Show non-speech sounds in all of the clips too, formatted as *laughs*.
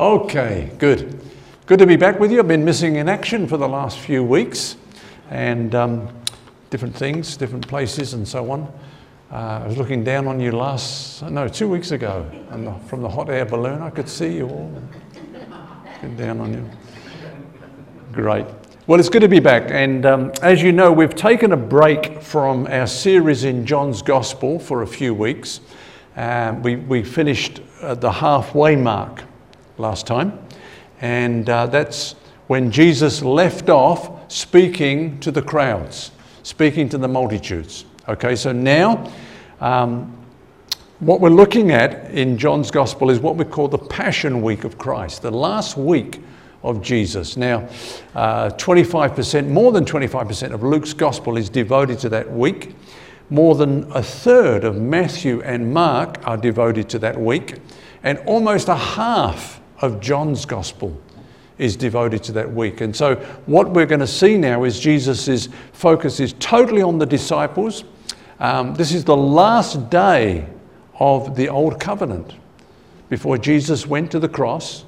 Okay, good. Good to be back with you. I've been missing in action for the last few weeks and um, different things, different places, and so on. Uh, I was looking down on you last, no, two weeks ago the, from the hot air balloon. I could see you all. Looking down on you. Great. Well, it's good to be back. And um, as you know, we've taken a break from our series in John's Gospel for a few weeks. Um, we, we finished at the halfway mark last time. And uh, that's when Jesus left off speaking to the crowds, speaking to the multitudes. Okay, so now um, what we're looking at in John's Gospel is what we call the Passion Week of Christ, the last week of Jesus. Now, uh, 25%, more than 25% of Luke's Gospel is devoted to that week. More than a third of Matthew and Mark are devoted to that week. And almost a half of John's gospel is devoted to that week. And so, what we're going to see now is Jesus' focus is totally on the disciples. Um, this is the last day of the old covenant before Jesus went to the cross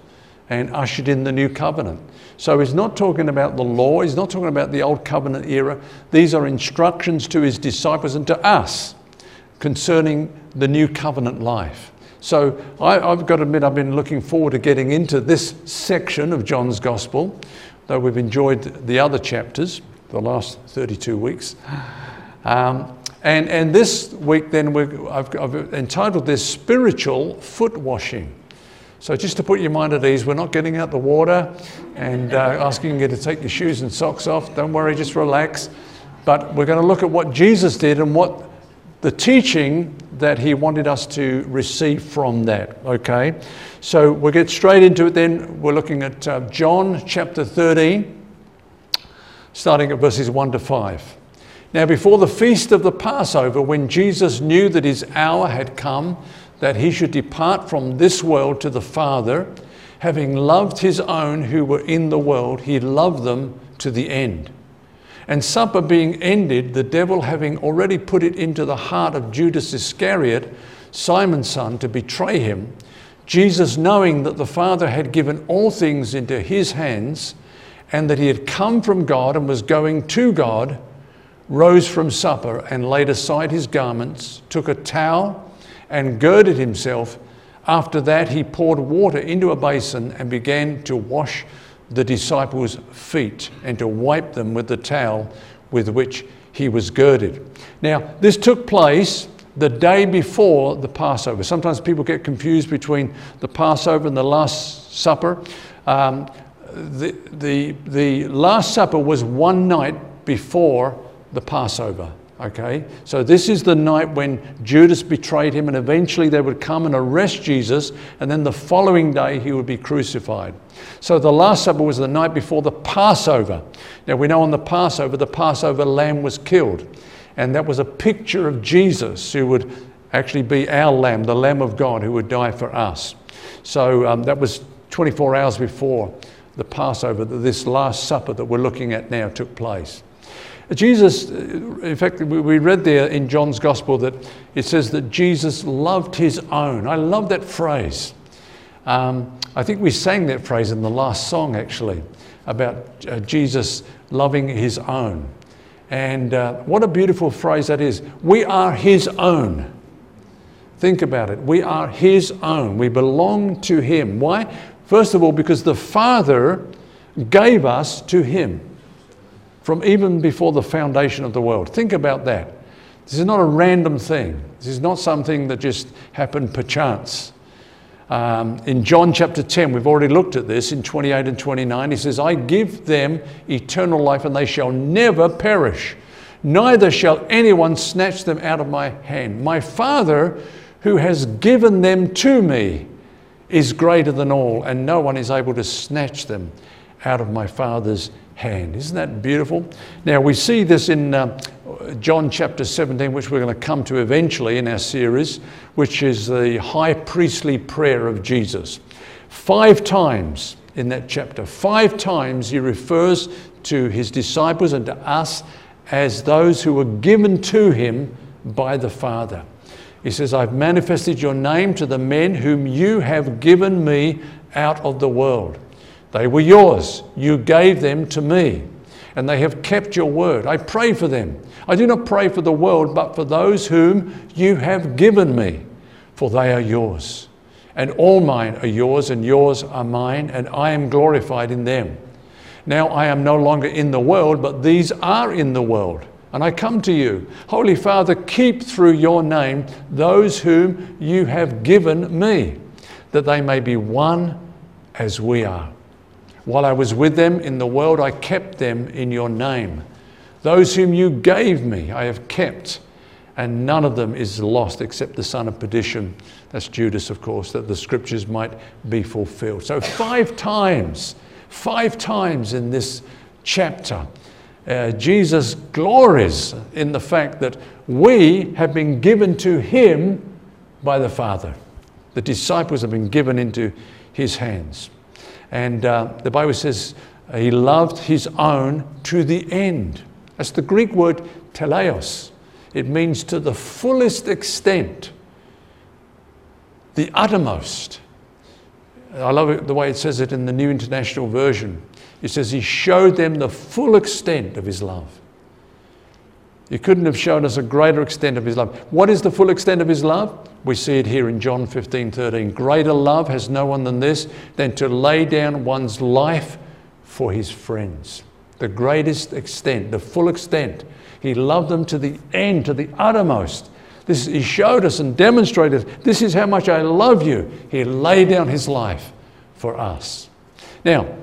and ushered in the new covenant. So, he's not talking about the law, he's not talking about the old covenant era. These are instructions to his disciples and to us concerning the new covenant life. So I, have got to admit, I've been looking forward to getting into this section of John's Gospel, though we've enjoyed the other chapters the last 32 weeks. Um, and, and this week, then, I've, I've entitled this Spiritual Foot Washing. So, just to put your mind at ease, we're not getting out the water and uh, asking you to take your shoes and socks off. Don't worry, just relax. But we're going to look at what Jesus did and what the teaching that he wanted us to receive from that. Okay, so we'll get straight into it then. We're looking at uh, John chapter 13, starting at verses 1 to 5. Now, before the feast of the Passover, when Jesus knew that his hour had come, that he should depart from this world to the Father, having loved his own who were in the world, he loved them to the end. And supper being ended, the devil having already put it into the heart of Judas Iscariot, Simon's son, to betray him, Jesus, knowing that the Father had given all things into his hands and that he had come from God and was going to God, rose from supper and laid aside his garments, took a towel and girded himself. After that, he poured water into a basin and began to wash the disciples' feet and to wipe them with the towel with which he was girded. Now, this took place the day before the Passover. Sometimes people get confused between the Passover and the Last Supper. Um, the, the, the Last Supper was one night before the Passover. Okay, so this is the night when Judas betrayed him, and eventually they would come and arrest Jesus, and then the following day he would be crucified. So the Last Supper was the night before the Passover. Now we know on the Passover, the Passover lamb was killed, and that was a picture of Jesus who would actually be our lamb, the Lamb of God who would die for us. So um, that was 24 hours before the Passover that this Last Supper that we're looking at now took place. Jesus, in fact, we read there in John's Gospel that it says that Jesus loved his own. I love that phrase. Um, I think we sang that phrase in the last song, actually, about uh, Jesus loving his own. And uh, what a beautiful phrase that is. We are his own. Think about it. We are his own. We belong to him. Why? First of all, because the Father gave us to him from even before the foundation of the world. Think about that. This is not a random thing, this is not something that just happened perchance. Um, in John chapter 10, we've already looked at this in 28 and 29. He says, I give them eternal life and they shall never perish, neither shall anyone snatch them out of my hand. My Father, who has given them to me, is greater than all, and no one is able to snatch them out of my Father's hand. Isn't that beautiful? Now, we see this in uh, John chapter 17, which we're going to come to eventually in our series, which is the high priestly prayer of Jesus. Five times in that chapter, five times he refers to his disciples and to us as those who were given to him by the Father. He says, I've manifested your name to the men whom you have given me out of the world. They were yours. You gave them to me, and they have kept your word. I pray for them. I do not pray for the world, but for those whom you have given me, for they are yours. And all mine are yours, and yours are mine, and I am glorified in them. Now I am no longer in the world, but these are in the world. And I come to you. Holy Father, keep through your name those whom you have given me, that they may be one as we are. While I was with them in the world, I kept them in your name. Those whom you gave me, I have kept, and none of them is lost except the son of perdition. That's Judas, of course, that the scriptures might be fulfilled. So, five times, five times in this chapter, uh, Jesus glories in the fact that we have been given to him by the Father. The disciples have been given into his hands. And uh, the Bible says he loved his own to the end. That's the Greek word teleos. It means to the fullest extent, the uttermost. I love it, the way it says it in the New International Version. It says he showed them the full extent of his love. He couldn't have shown us a greater extent of his love. What is the full extent of his love? We see it here in John 15 13. Greater love has no one than this, than to lay down one's life for his friends. The greatest extent, the full extent. He loved them to the end, to the uttermost. This, he showed us and demonstrated this is how much I love you. He laid down his life for us. Now,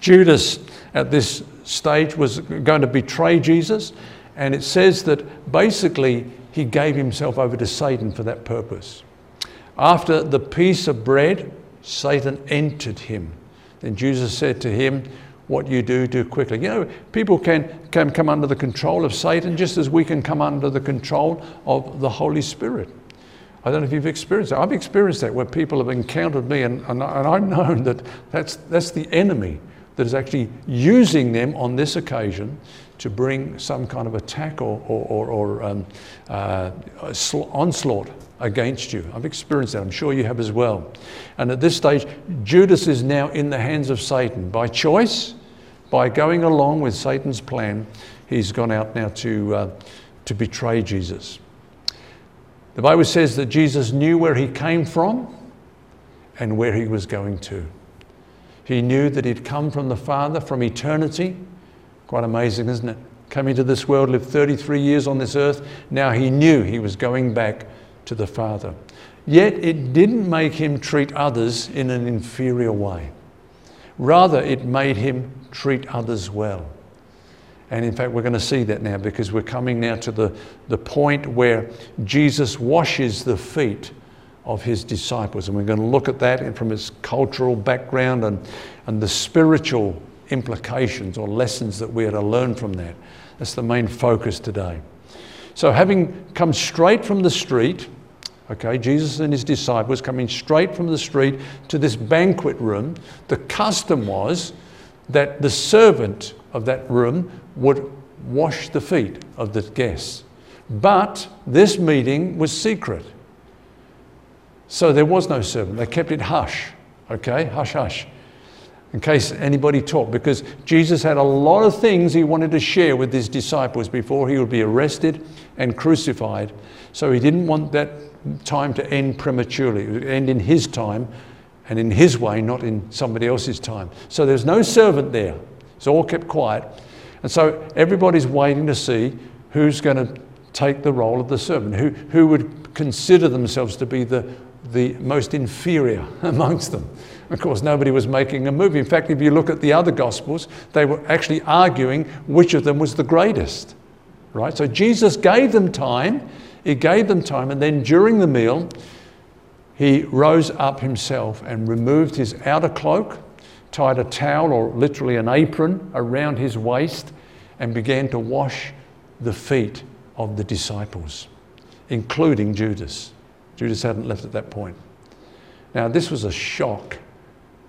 Judas at this stage was going to betray Jesus. And it says that basically he gave himself over to Satan for that purpose. After the piece of bread, Satan entered him. Then Jesus said to him, What you do, do quickly. You know, people can, can come under the control of Satan just as we can come under the control of the Holy Spirit. I don't know if you've experienced that. I've experienced that where people have encountered me, and, and, and I've known that that's, that's the enemy that is actually using them on this occasion to bring some kind of attack or, or, or, or um, uh, onslaught against you. I've experienced that. I'm sure you have as well. And at this stage, Judas is now in the hands of Satan by choice, by going along with Satan's plan. He's gone out now to, uh, to betray Jesus. The Bible says that Jesus knew where he came from and where he was going to. He knew that he'd come from the Father from eternity Quite amazing, isn't it? Came into this world, lived 33 years on this earth. Now he knew he was going back to the Father. Yet it didn't make him treat others in an inferior way. Rather, it made him treat others well. And in fact, we're going to see that now because we're coming now to the, the point where Jesus washes the feet of his disciples. And we're going to look at that from his cultural background and, and the spiritual implications or lessons that we are to learn from that. That's the main focus today. So, having come straight from the street, okay, Jesus and his disciples coming straight from the street to this banquet room, the custom was that the servant of that room would wash the feet of the guests. But this meeting was secret. So there was no servant. They kept it hush, okay, hush hush in case anybody talked, because Jesus had a lot of things he wanted to share with his disciples before he would be arrested and crucified. So he didn't want that time to end prematurely, it would end in his time and in his way, not in somebody else's time. So there's no servant there. It's all kept quiet. And so everybody's waiting to see who's going to take the role of the servant, who, who would consider themselves to be the, the most inferior *laughs* amongst them. Of course, nobody was making a movie. In fact, if you look at the other Gospels, they were actually arguing which of them was the greatest. Right? So Jesus gave them time. He gave them time. And then during the meal, he rose up himself and removed his outer cloak, tied a towel or literally an apron around his waist, and began to wash the feet of the disciples, including Judas. Judas hadn't left at that point. Now, this was a shock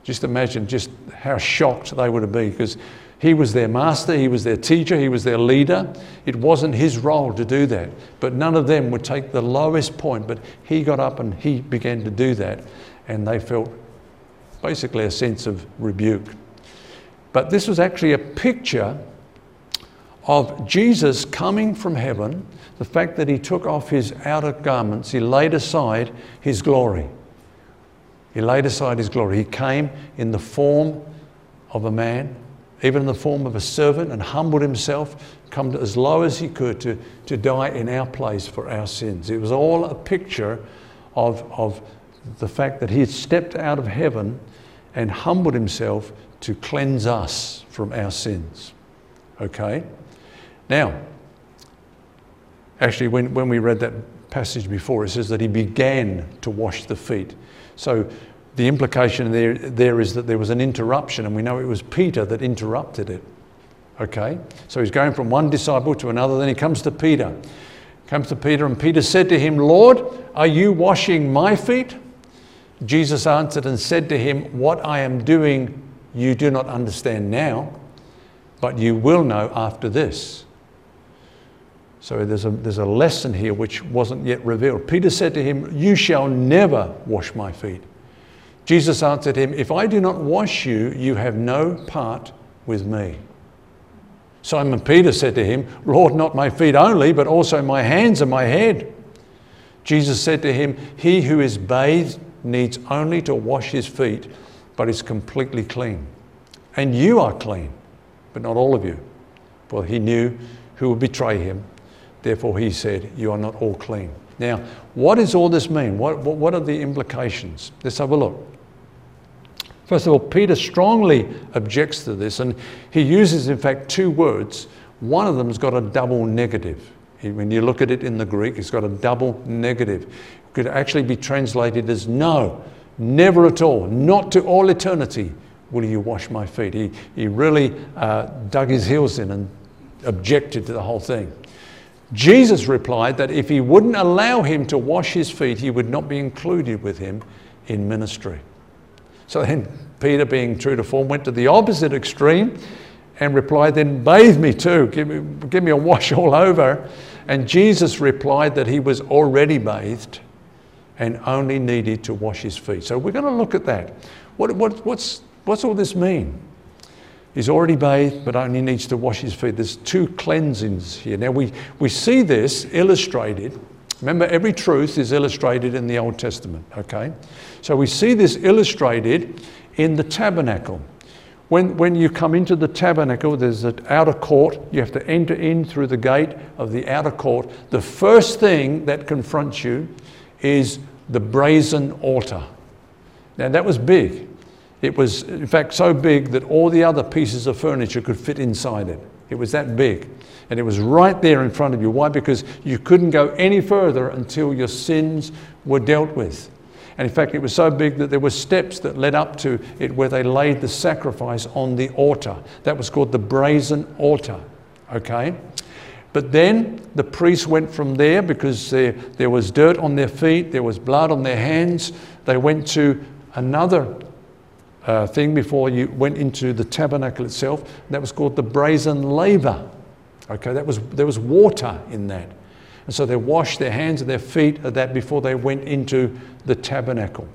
just imagine just how shocked they would have been because he was their master, he was their teacher, he was their leader. It wasn't his role to do that. But none of them would take the lowest point. But he got up and he began to do that. And they felt basically a sense of rebuke. But this was actually a picture of Jesus coming from heaven, the fact that he took off his outer garments, he laid aside his glory. He laid aside his glory. He came in the form of a man, even in the form of a servant, and humbled himself, come as low as he could to, to die in our place for our sins. It was all a picture of, of the fact that he had stepped out of heaven and humbled himself to cleanse us from our sins. Okay? Now, actually, when, when we read that passage before, it says that he began to wash the feet. So the implication there, there is that there was an interruption, and we know it was Peter that interrupted it. Okay? So he's going from one disciple to another, then he comes to Peter. Comes to Peter, and Peter said to him, Lord, are you washing my feet? Jesus answered and said to him, What I am doing you do not understand now, but you will know after this. So there's a, there's a lesson here which wasn't yet revealed. Peter said to him, You shall never wash my feet. Jesus answered him, If I do not wash you, you have no part with me. Simon Peter said to him, Lord, not my feet only, but also my hands and my head. Jesus said to him, He who is bathed needs only to wash his feet, but is completely clean. And you are clean, but not all of you. For he knew who would betray him. Therefore, he said, You are not all clean. Now, what does all this mean? What, what, what are the implications? Let's have a look. First of all, Peter strongly objects to this, and he uses, in fact, two words. One of them's got a double negative. When you look at it in the Greek, it's got a double negative. It could actually be translated as no, never at all, not to all eternity will you wash my feet. He, he really uh, dug his heels in and objected to the whole thing. Jesus replied that if he wouldn't allow him to wash his feet, he would not be included with him in ministry. So then Peter, being true to form, went to the opposite extreme and replied, Then bathe me too, give me, give me a wash *laughs* all over. And Jesus replied that he was already bathed and only needed to wash his feet. So we're going to look at that. What, what, what's, what's all this mean? He's already bathed, but only needs to wash his feet. There's two cleansings here. Now, we, we see this illustrated. Remember, every truth is illustrated in the Old Testament, okay? So we see this illustrated in the tabernacle. When, when you come into the tabernacle, there's an outer court. You have to enter in through the gate of the outer court. The first thing that confronts you is the brazen altar. Now, that was big. It was, in fact, so big that all the other pieces of furniture could fit inside it. It was that big. And it was right there in front of you. Why? Because you couldn't go any further until your sins were dealt with. And in fact, it was so big that there were steps that led up to it where they laid the sacrifice on the altar. That was called the brazen altar. Okay? But then the priests went from there because there, there was dirt on their feet, there was blood on their hands. They went to another uh, thing before you went into the tabernacle itself. That was called the brazen laver. Okay, that was, there was water in that. And so they washed their hands and their feet at that before they went into the tabernacle.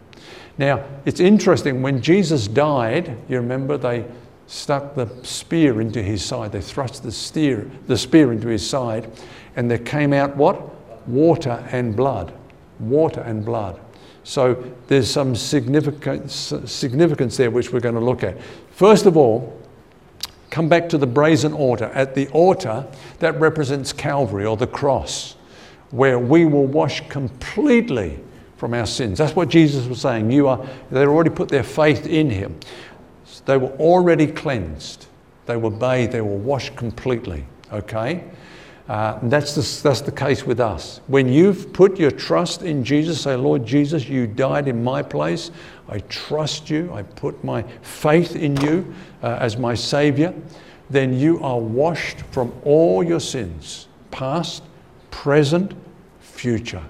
Now, it's interesting, when Jesus died, you remember they stuck the spear into his side. They thrust the, steer, the spear into his side, and there came out what? Water and blood. Water and blood. So there's some significance, significance there which we're going to look at. First of all, come back to the brazen altar. At the altar, that represents Calvary or the cross, where we will wash completely from our sins. That's what Jesus was saying. You are, they already put their faith in him. They were already cleansed. They were bathed. They were washed completely. Okay? Uh, that's, the, that's the case with us. When you've put your trust in Jesus, say, Lord Jesus, you died in my place. I trust you. I put my faith in you uh, as my Savior. Then you are washed from all your sins, past, present, future.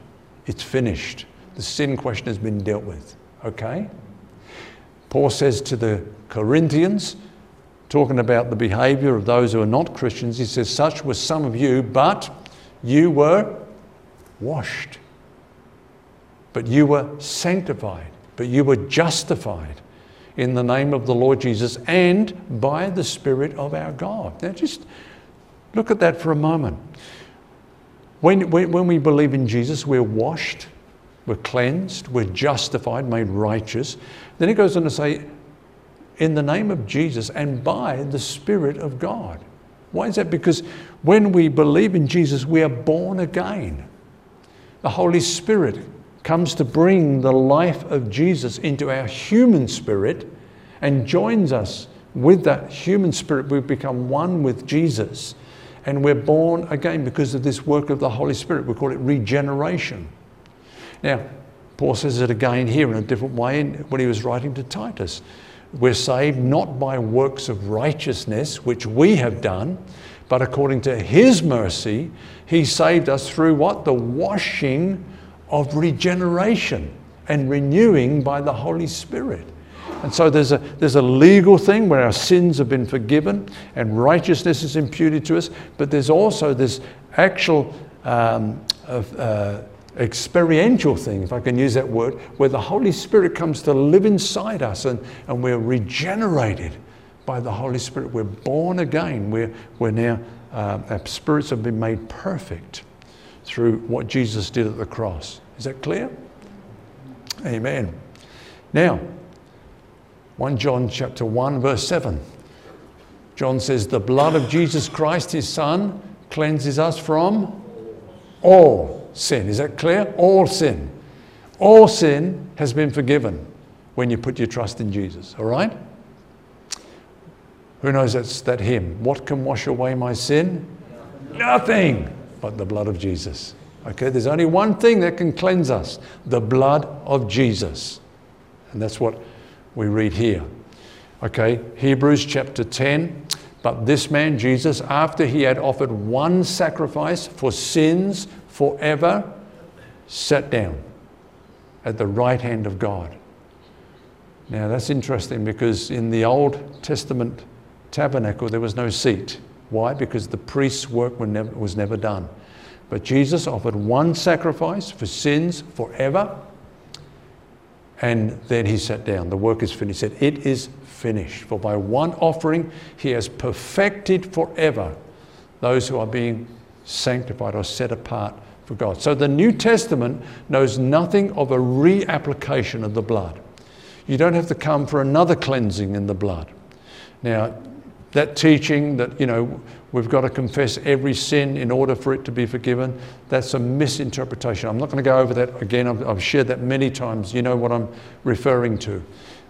It's finished. The sin question has been dealt with. Okay? Paul says to the Corinthians, talking about the behavior of those who are not Christians, he says, Such were some of you, but you were washed. But you were sanctified. But you were justified in the name of the Lord Jesus and by the Spirit of our God. Now, just look at that for a moment. When, when, when we believe in Jesus, we're washed, we're cleansed, we're justified, made righteous. Then it goes on to say, in the name of Jesus and by the Spirit of God. Why is that? Because when we believe in Jesus, we are born again. The Holy Spirit comes to bring the life of Jesus into our human spirit and joins us with that human spirit. We've become one with Jesus and we're born again because of this work of the Holy Spirit. We call it regeneration. Now, Paul says it again here in a different way when he was writing to Titus. We're saved not by works of righteousness, which we have done, but according to His mercy, He saved us through what? The washing of regeneration and renewing by the Holy Spirit. And so there's a, there's a legal thing where our sins have been forgiven and righteousness is imputed to us, but there's also this actual um, uh, experiential thing, if I can use that word, where the Holy Spirit comes to live inside us and, and we're regenerated by the Holy Spirit. We're born again. We're, we're now, uh, our spirits have been made perfect through what Jesus did at the cross. Is that clear? Amen. Now, 1 John chapter 1 verse 7. John says the blood of Jesus Christ his son cleanses us from all sin. Is that clear? All sin. All sin has been forgiven when you put your trust in Jesus, all right? Who knows that's that hymn? What can wash away my sin? Nothing but the blood of Jesus. Okay, there's only one thing that can cleanse us the blood of Jesus. And that's what we read here. Okay, Hebrews chapter 10. But this man, Jesus, after he had offered one sacrifice for sins forever, sat down at the right hand of God. Now that's interesting because in the Old Testament tabernacle there was no seat. Why? Because the priest's work was never done. But Jesus offered one sacrifice for sins forever, and then he sat down. The work is finished. He said, It is finished. For by one offering he has perfected forever those who are being sanctified or set apart for God. So the New Testament knows nothing of a reapplication of the blood. You don't have to come for another cleansing in the blood. Now, that teaching that, you know, we've got to confess every sin in order for it to be forgiven, that's a misinterpretation. I'm not going to go over that again. I've, I've shared that many times. You know what I'm referring to.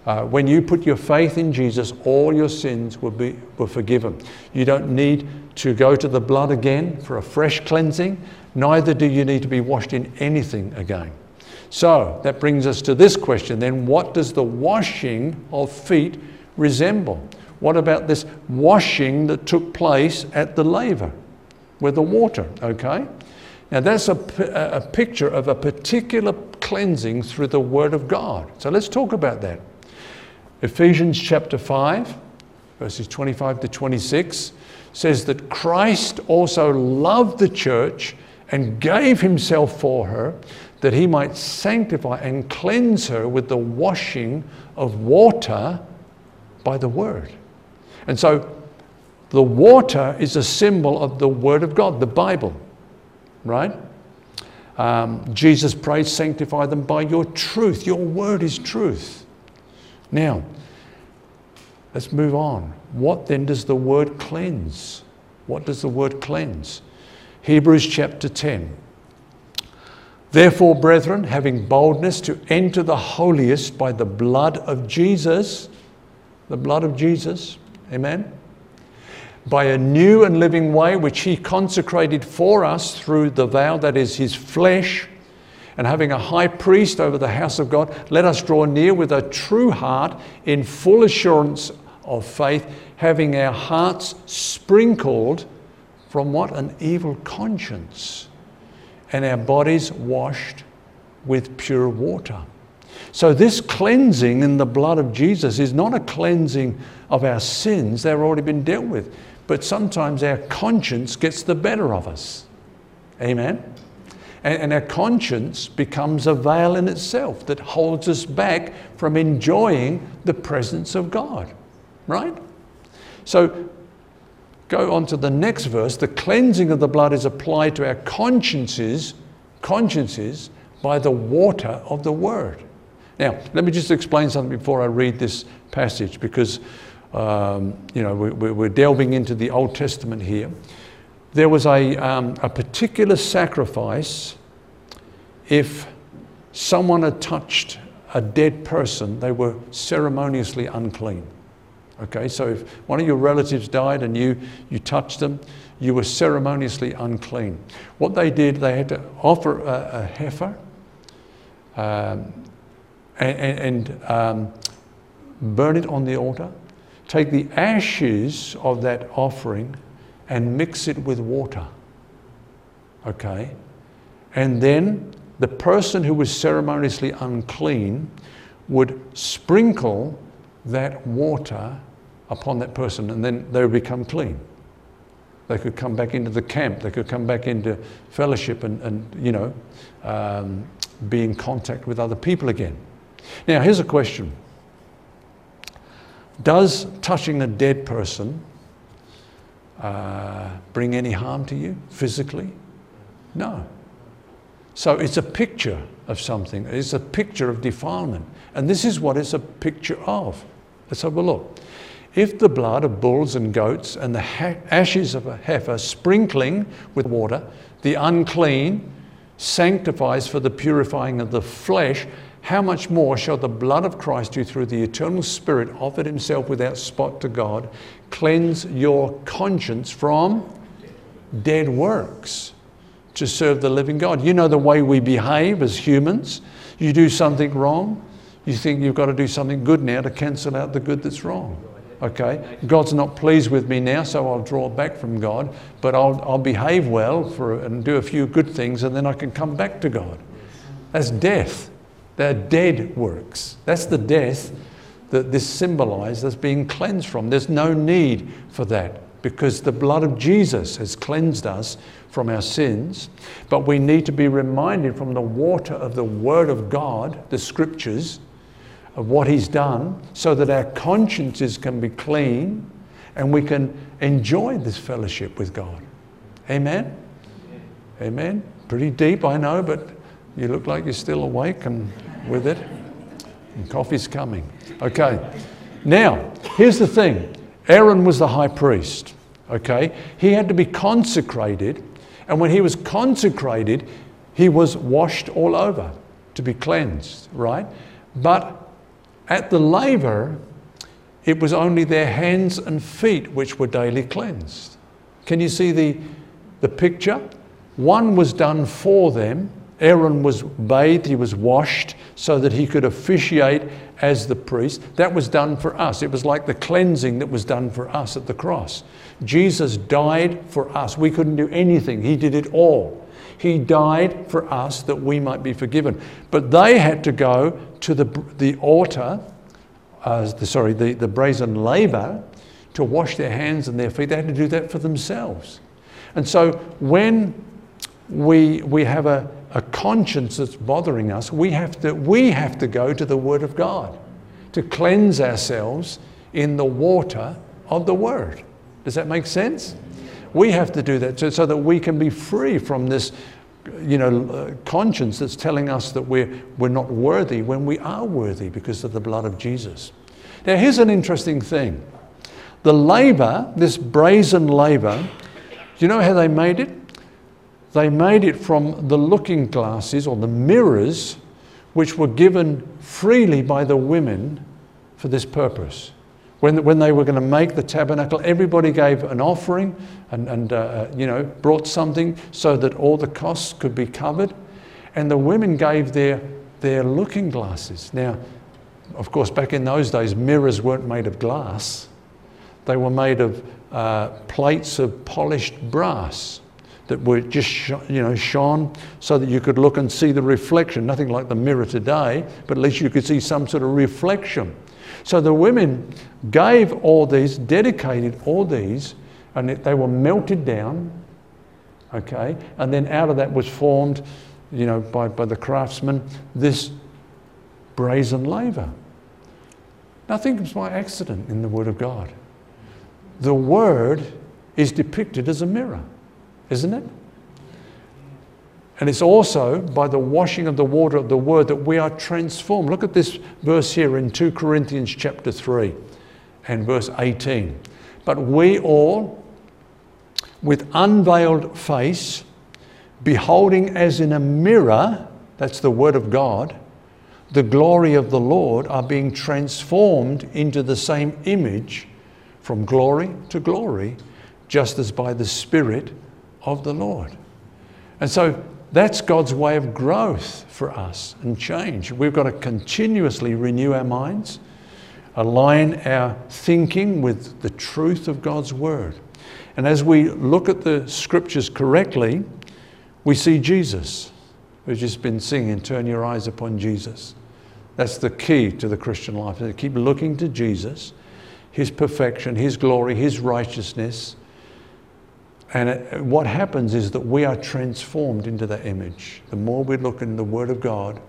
Uh, when you put your faith in Jesus, all your sins will be were forgiven. You don't need to go to the blood again for a fresh cleansing, neither do you need to be washed in anything again. So that brings us to this question then what does the washing of feet resemble? What about this washing that took place at the laver with the water? Okay? Now, that's a, a picture of a particular cleansing through the Word of God. So let's talk about that. Ephesians chapter 5, verses 25 to 26, says that Christ also loved the church and gave himself for her that he might sanctify and cleanse her with the washing of water by the Word. And so the water is a symbol of the Word of God, the Bible, right? Um, Jesus prayed, sanctify them by your truth. Your word is truth. Now, let's move on. What then does the word cleanse? What does the word cleanse? Hebrews chapter 10. Therefore, brethren, having boldness to enter the holiest by the blood of Jesus, the blood of Jesus, Amen? By a new and living way which he consecrated for us through the vow that is his flesh, and having a high priest over the house of God, let us draw near with a true heart in full assurance of faith, having our hearts sprinkled from what? An evil conscience, and our bodies washed with pure water. So, this cleansing in the blood of Jesus is not a cleansing of our sins, they've already been dealt with. But sometimes our conscience gets the better of us. Amen? And, and our conscience becomes a veil in itself that holds us back from enjoying the presence of God, right? So go on to the next verse. The cleansing of the blood is applied to our consciences, consciences by the water of the word. Now, let me just explain something before I read this passage because, um, you know, we, we're delving into the Old Testament here. There was a, um, a particular sacrifice if someone had touched a dead person, they were ceremoniously unclean. Okay, so if one of your relatives died and you, you touched them, you were ceremoniously unclean. What they did, they had to offer a, a heifer um, and, and um, burn it on the altar, take the ashes of that offering and mix it with water. Okay? And then the person who was ceremoniously unclean would sprinkle that water upon that person and then they would become clean. They could come back into the camp, they could come back into fellowship and, and you know, um, be in contact with other people again. Now, here's a question Does touching a dead person uh, bring any harm to you physically? No. So it's a picture of something, it's a picture of defilement. And this is what it's a picture of. Let's have a look. If the blood of bulls and goats and the ashes of a heifer sprinkling with water, the unclean, sanctifies for the purifying of the flesh, how much more shall the blood of Christ, who through the eternal Spirit offered himself without spot to God, cleanse your conscience from dead works to serve the living God? You know the way we behave as humans. You do something wrong, you think you've got to do something good now to cancel out the good that's wrong. Okay, God's not pleased with me now, so I'll draw back from God, but I'll, I'll behave well for, and do a few good things, and then I can come back to God. That's death. They're dead works. That's the death that this symbolizes being cleansed from. There's no need for that because the blood of Jesus has cleansed us from our sins. But we need to be reminded from the water of the Word of God, the Scriptures, of what He's done so that our consciences can be clean and we can enjoy this fellowship with God. Amen? Amen? Pretty deep, I know, but you look like you're still awake and with it. And coffee's coming. Okay. Now, here's the thing Aaron was the high priest. Okay? He had to be consecrated. And when he was consecrated, he was washed all over to be cleansed, right? But at the laver, it was only their hands and feet which were daily cleansed. Can you see the, the picture? One was done for them. Aaron was bathed, he was washed so that he could officiate as the priest. That was done for us. It was like the cleansing that was done for us at the cross. Jesus died for us. We couldn't do anything, He did it all. He died for us that we might be forgiven. But they had to go to the, the altar, uh, the, sorry, the, the brazen laver, to wash their hands and their feet. They had to do that for themselves. And so when we, we have a, a conscience that's bothering us, we have, to, we have to go to the Word of God to cleanse ourselves in the water of the Word. Does that make sense? We have to do that so, so that we can be free from this you know, uh, conscience that's telling us that we're, we're not worthy when we are worthy because of the blood of Jesus. Now, here's an interesting thing. The laver, this brazen laver, do you know how they made it? They made it from the looking glasses or the mirrors which were given freely by the women for this purpose. When, when they were going to make the tabernacle, everybody gave an offering and, and uh, uh, you know, brought something so that all the costs could be covered. And the women gave their, their looking glasses. Now, of course, back in those days, mirrors weren't made of glass. They were made of uh, plates of polished brass that were just sh- you know shone so that you could look and see the reflection nothing like the mirror today but at least you could see some sort of reflection so the women gave all these, dedicated all these, and they were melted down, okay? And then out of that was formed you know, by, by the craftsman, this brazen laver. Nothing is by accident in the Word of God. The Word is depicted as a mirror, isn't it? And it's also by the washing of the water of the Word that we are transformed. Look at this verse here in 2 Corinthians chapter 3 and verse 18. But we all, with unveiled face, beholding as in a mirror, that's the Word of God, the glory of the Lord, are being transformed into the same image from glory to glory, just as by the Spirit of the Lord. And so that's God's way of growth for us and change. We've got to continuously renew our minds, align our thinking with the truth of God's Word. And as we look at the scriptures correctly, we see Jesus. We've just been singing, Turn Your Eyes Upon Jesus. That's the key to the Christian life. Keep looking to Jesus, His perfection, His glory, His righteousness. And it, what happens is that we are transformed into that image. The more we look in the Word of God,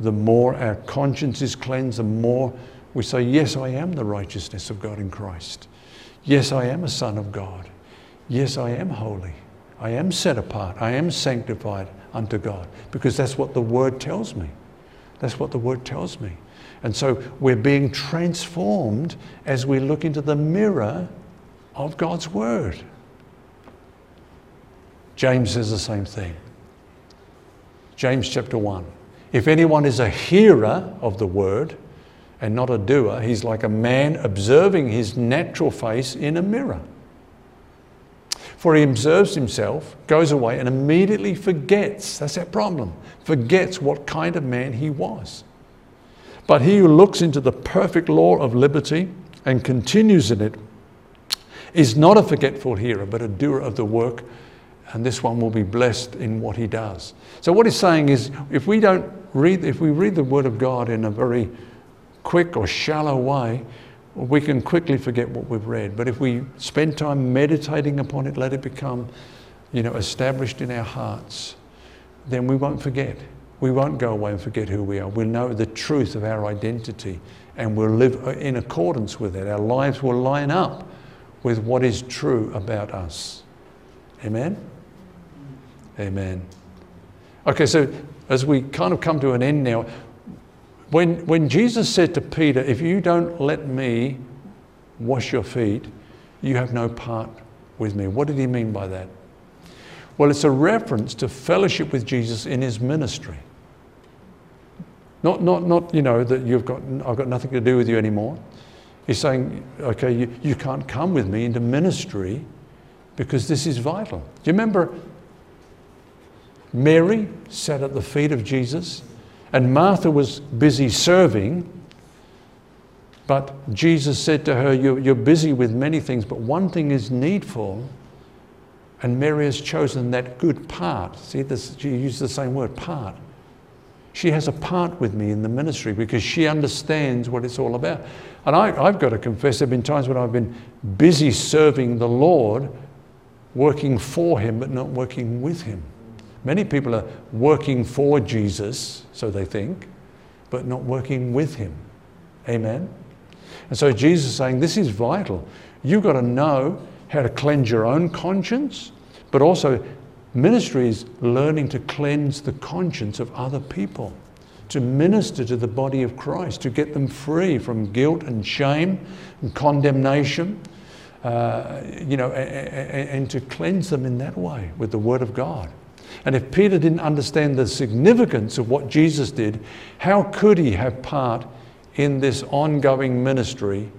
the more our conscience is cleansed, the more we say, Yes, I am the righteousness of God in Christ. Yes, I am a son of God. Yes, I am holy. I am set apart. I am sanctified unto God because that's what the Word tells me. That's what the Word tells me. And so we're being transformed as we look into the mirror of God's Word. James says the same thing. James chapter 1. If anyone is a hearer of the Word and not a doer, he's like a man observing his natural face in a mirror. For he observes himself, goes away, and immediately forgets that's our problem forgets what kind of man he was. But he who looks into the perfect law of liberty and continues in it is not a forgetful hearer, but a doer of the work, and this one will be blessed in what he does. So, what he's saying is if we don't read, if we read the Word of God in a very quick or shallow way, we can quickly forget what we've read. But if we spend time meditating upon it, let it become, you know, established in our hearts, then we won't forget. We won't go away and forget who we are. We'll know the truth of our identity and we'll live in accordance with it. Our lives will line up with what is true about us. Amen? Amen. Okay, so as we kind of come to an end now, when, when Jesus said to Peter, If you don't let me wash your feet, you have no part with me. What did he mean by that? Well, it's a reference to fellowship with Jesus in his ministry. Not, not, not you know, that you've got, I've got nothing to do with you anymore. He's saying, okay, you, you can't come with me into ministry because this is vital. Do you remember Mary sat at the feet of Jesus and Martha was busy serving, but Jesus said to her, You're, busy with many things, but one thing is needful. And Mary has chosen that good part. See, this, she used the same word, part. She has a part with me in the ministry because she understands what it's all about. And I, I've got to confess, there have been times when I've been busy serving the Lord, working for Him, but not working with Him. Many people are working for Jesus, so they think, but not working with Him. Amen? And so Jesus is saying this is vital. You've got to know how to cleanse your own conscience, but also ministry is learning to cleanse the conscience of other people, to minister to the body of Christ, to get them free from guilt and shame and condemnation. Uh, you know, and, and to cleanse them in that way with the Word of God. And if Peter didn't understand the significance of what Jesus did, how could he have part in this ongoing ministry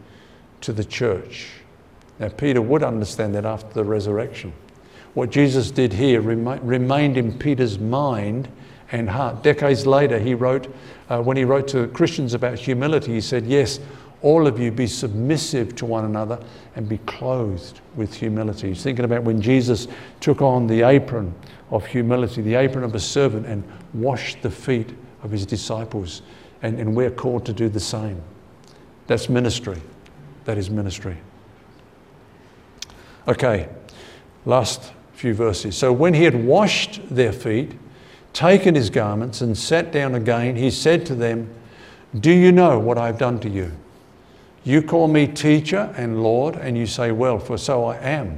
to the church? Now, Peter would understand that after the resurrection. What Jesus did here remained in Peter's mind and heart. Decades later, he wrote, uh, when he wrote to Christians about humility, he said, Yes, all of you be submissive to one another and be clothed with humility. He's thinking about when Jesus took on the apron of humility, the apron of a servant, and washed the feet of his disciples. And, and we're called to do the same. That's ministry. That is ministry. Okay, last few verses. So when he had washed their feet, taken his garments, and sat down again, he said to them, Do you know what I have done to you? You call me teacher and Lord, and you say, Well, for so I am.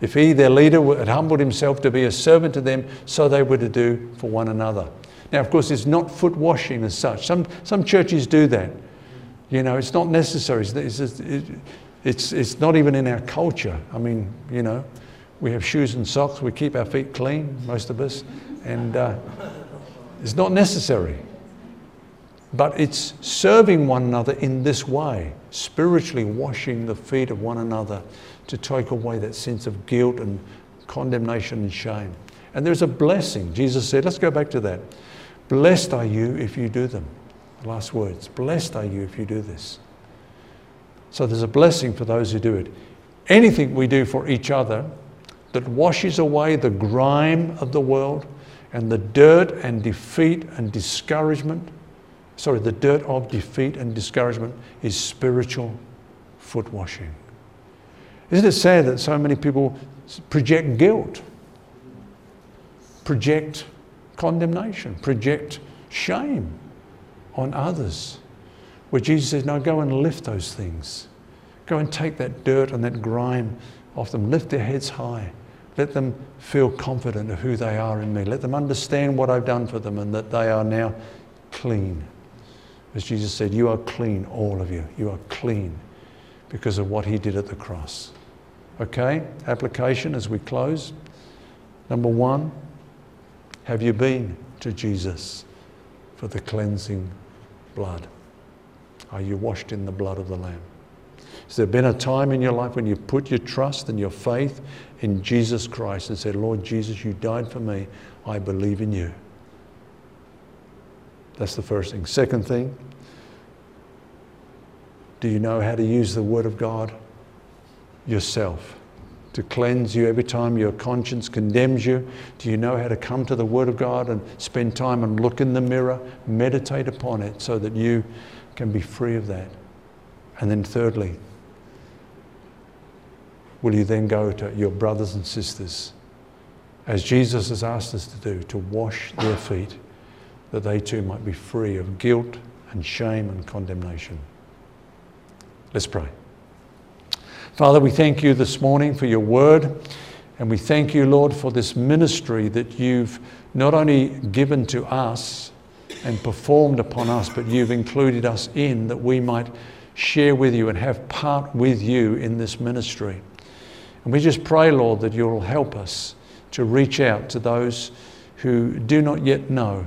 If he, their leader, had humbled himself to be a servant to them, so they were to do for one another. Now, of course, it's not foot washing as such. Some, some churches do that. You know, it's not necessary. It's, it's, it's, it's not even in our culture. I mean, you know, we have shoes and socks. We keep our feet clean, most of us. And uh, it's not necessary. But it's serving one another in this way, spiritually washing the feet of one another to take away that sense of guilt and condemnation and shame. And there's a blessing. Jesus said, let's go back to that. Blessed are you if you do them. Last words. Blessed are you if you do this. So there's a blessing for those who do it. Anything we do for each other that washes away the grime of the world and the dirt and defeat and discouragement, sorry, the dirt of defeat and discouragement is spiritual foot washing. Isn't it sad that so many people project guilt, project condemnation, project shame on others? Where Jesus says, No, go and lift those things. Go and take that dirt and that grime off them. Lift their heads high. Let them feel confident of who they are in me. Let them understand what I've done for them and that they are now clean. As Jesus said, You are clean, all of you. You are clean because of what He did at the cross. Okay, application as we close. Number one, have you been to Jesus for the cleansing blood? Are you washed in the blood of the Lamb? Has there been a time in your life when you put your trust and your faith in Jesus Christ and said, Lord Jesus, you died for me. I believe in you. That's the first thing. Second thing, do you know how to use the Word of God yourself to cleanse you every time your conscience condemns you? Do you know how to come to the Word of God and spend time and look in the mirror, meditate upon it so that you can be free of that? And then, thirdly, will you then go to your brothers and sisters, as Jesus has asked us to do, to wash their feet, that they too might be free of guilt and shame and condemnation? Let's pray. Father, we thank you this morning for your word. And we thank you, Lord, for this ministry that you've not only given to us and performed upon us, but you've included us in that we might share with you and have part with you in this ministry. And we just pray, Lord, that you'll help us to reach out to those who do not yet know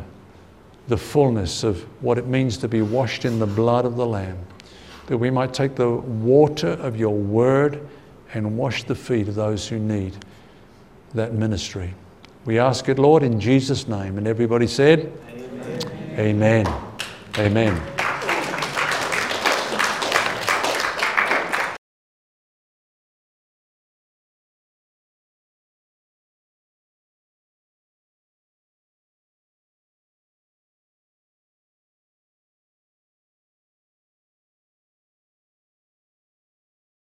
the fullness of what it means to be washed in the blood of the Lamb that we might take the water of your word and wash the feet of those who need that ministry. We ask it, Lord, in Jesus' name. And everybody said, Amen. Amen. Amen.